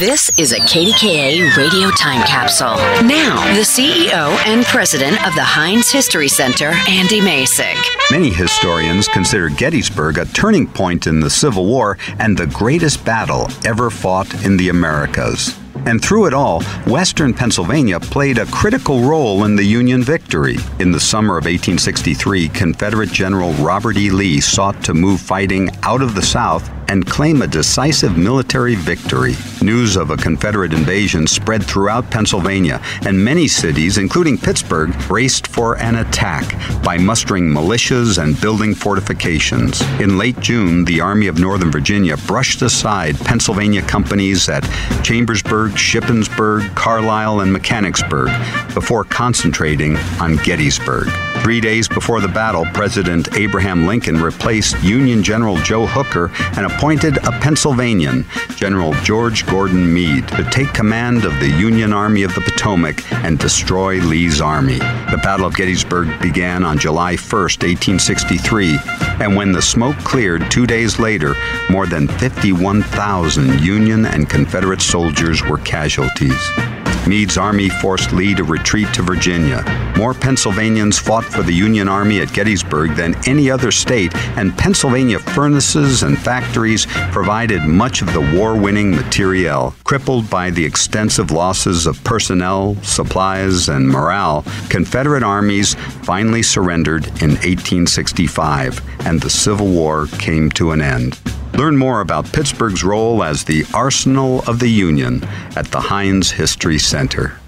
This is a KDKA radio time capsule. Now, the CEO and president of the Heinz History Center, Andy Masich. Many historians consider Gettysburg a turning point in the Civil War and the greatest battle ever fought in the Americas. And through it all, Western Pennsylvania played a critical role in the Union victory. In the summer of 1863, Confederate General Robert E. Lee sought to move fighting out of the South and claim a decisive military victory. News of a Confederate invasion spread throughout Pennsylvania, and many cities, including Pittsburgh, braced for an attack by mustering militias and building fortifications. In late June, the Army of Northern Virginia brushed aside Pennsylvania companies at Chambersburg, Shippensburg, Carlisle, and Mechanicsburg before concentrating on Gettysburg. Three days before the battle, President Abraham Lincoln replaced Union General Joe Hooker and appointed a Pennsylvanian, General George Gordon Meade, to take command of the Union Army of the Potomac and destroy Lee's army. The Battle of Gettysburg began on July 1, 1863, and when the smoke cleared two days later, more than 51,000 Union and Confederate soldiers were casualties. Meade's army forced Lee to retreat to Virginia. More Pennsylvanians fought for the Union Army at Gettysburg than any other state, and Pennsylvania furnaces and factories provided much of the war winning materiel. Crippled by the extensive losses of personnel, supplies, and morale, Confederate armies finally surrendered in 1865, and the Civil War came to an end. Learn more about Pittsburgh's role as the arsenal of the Union at the Heinz History Center.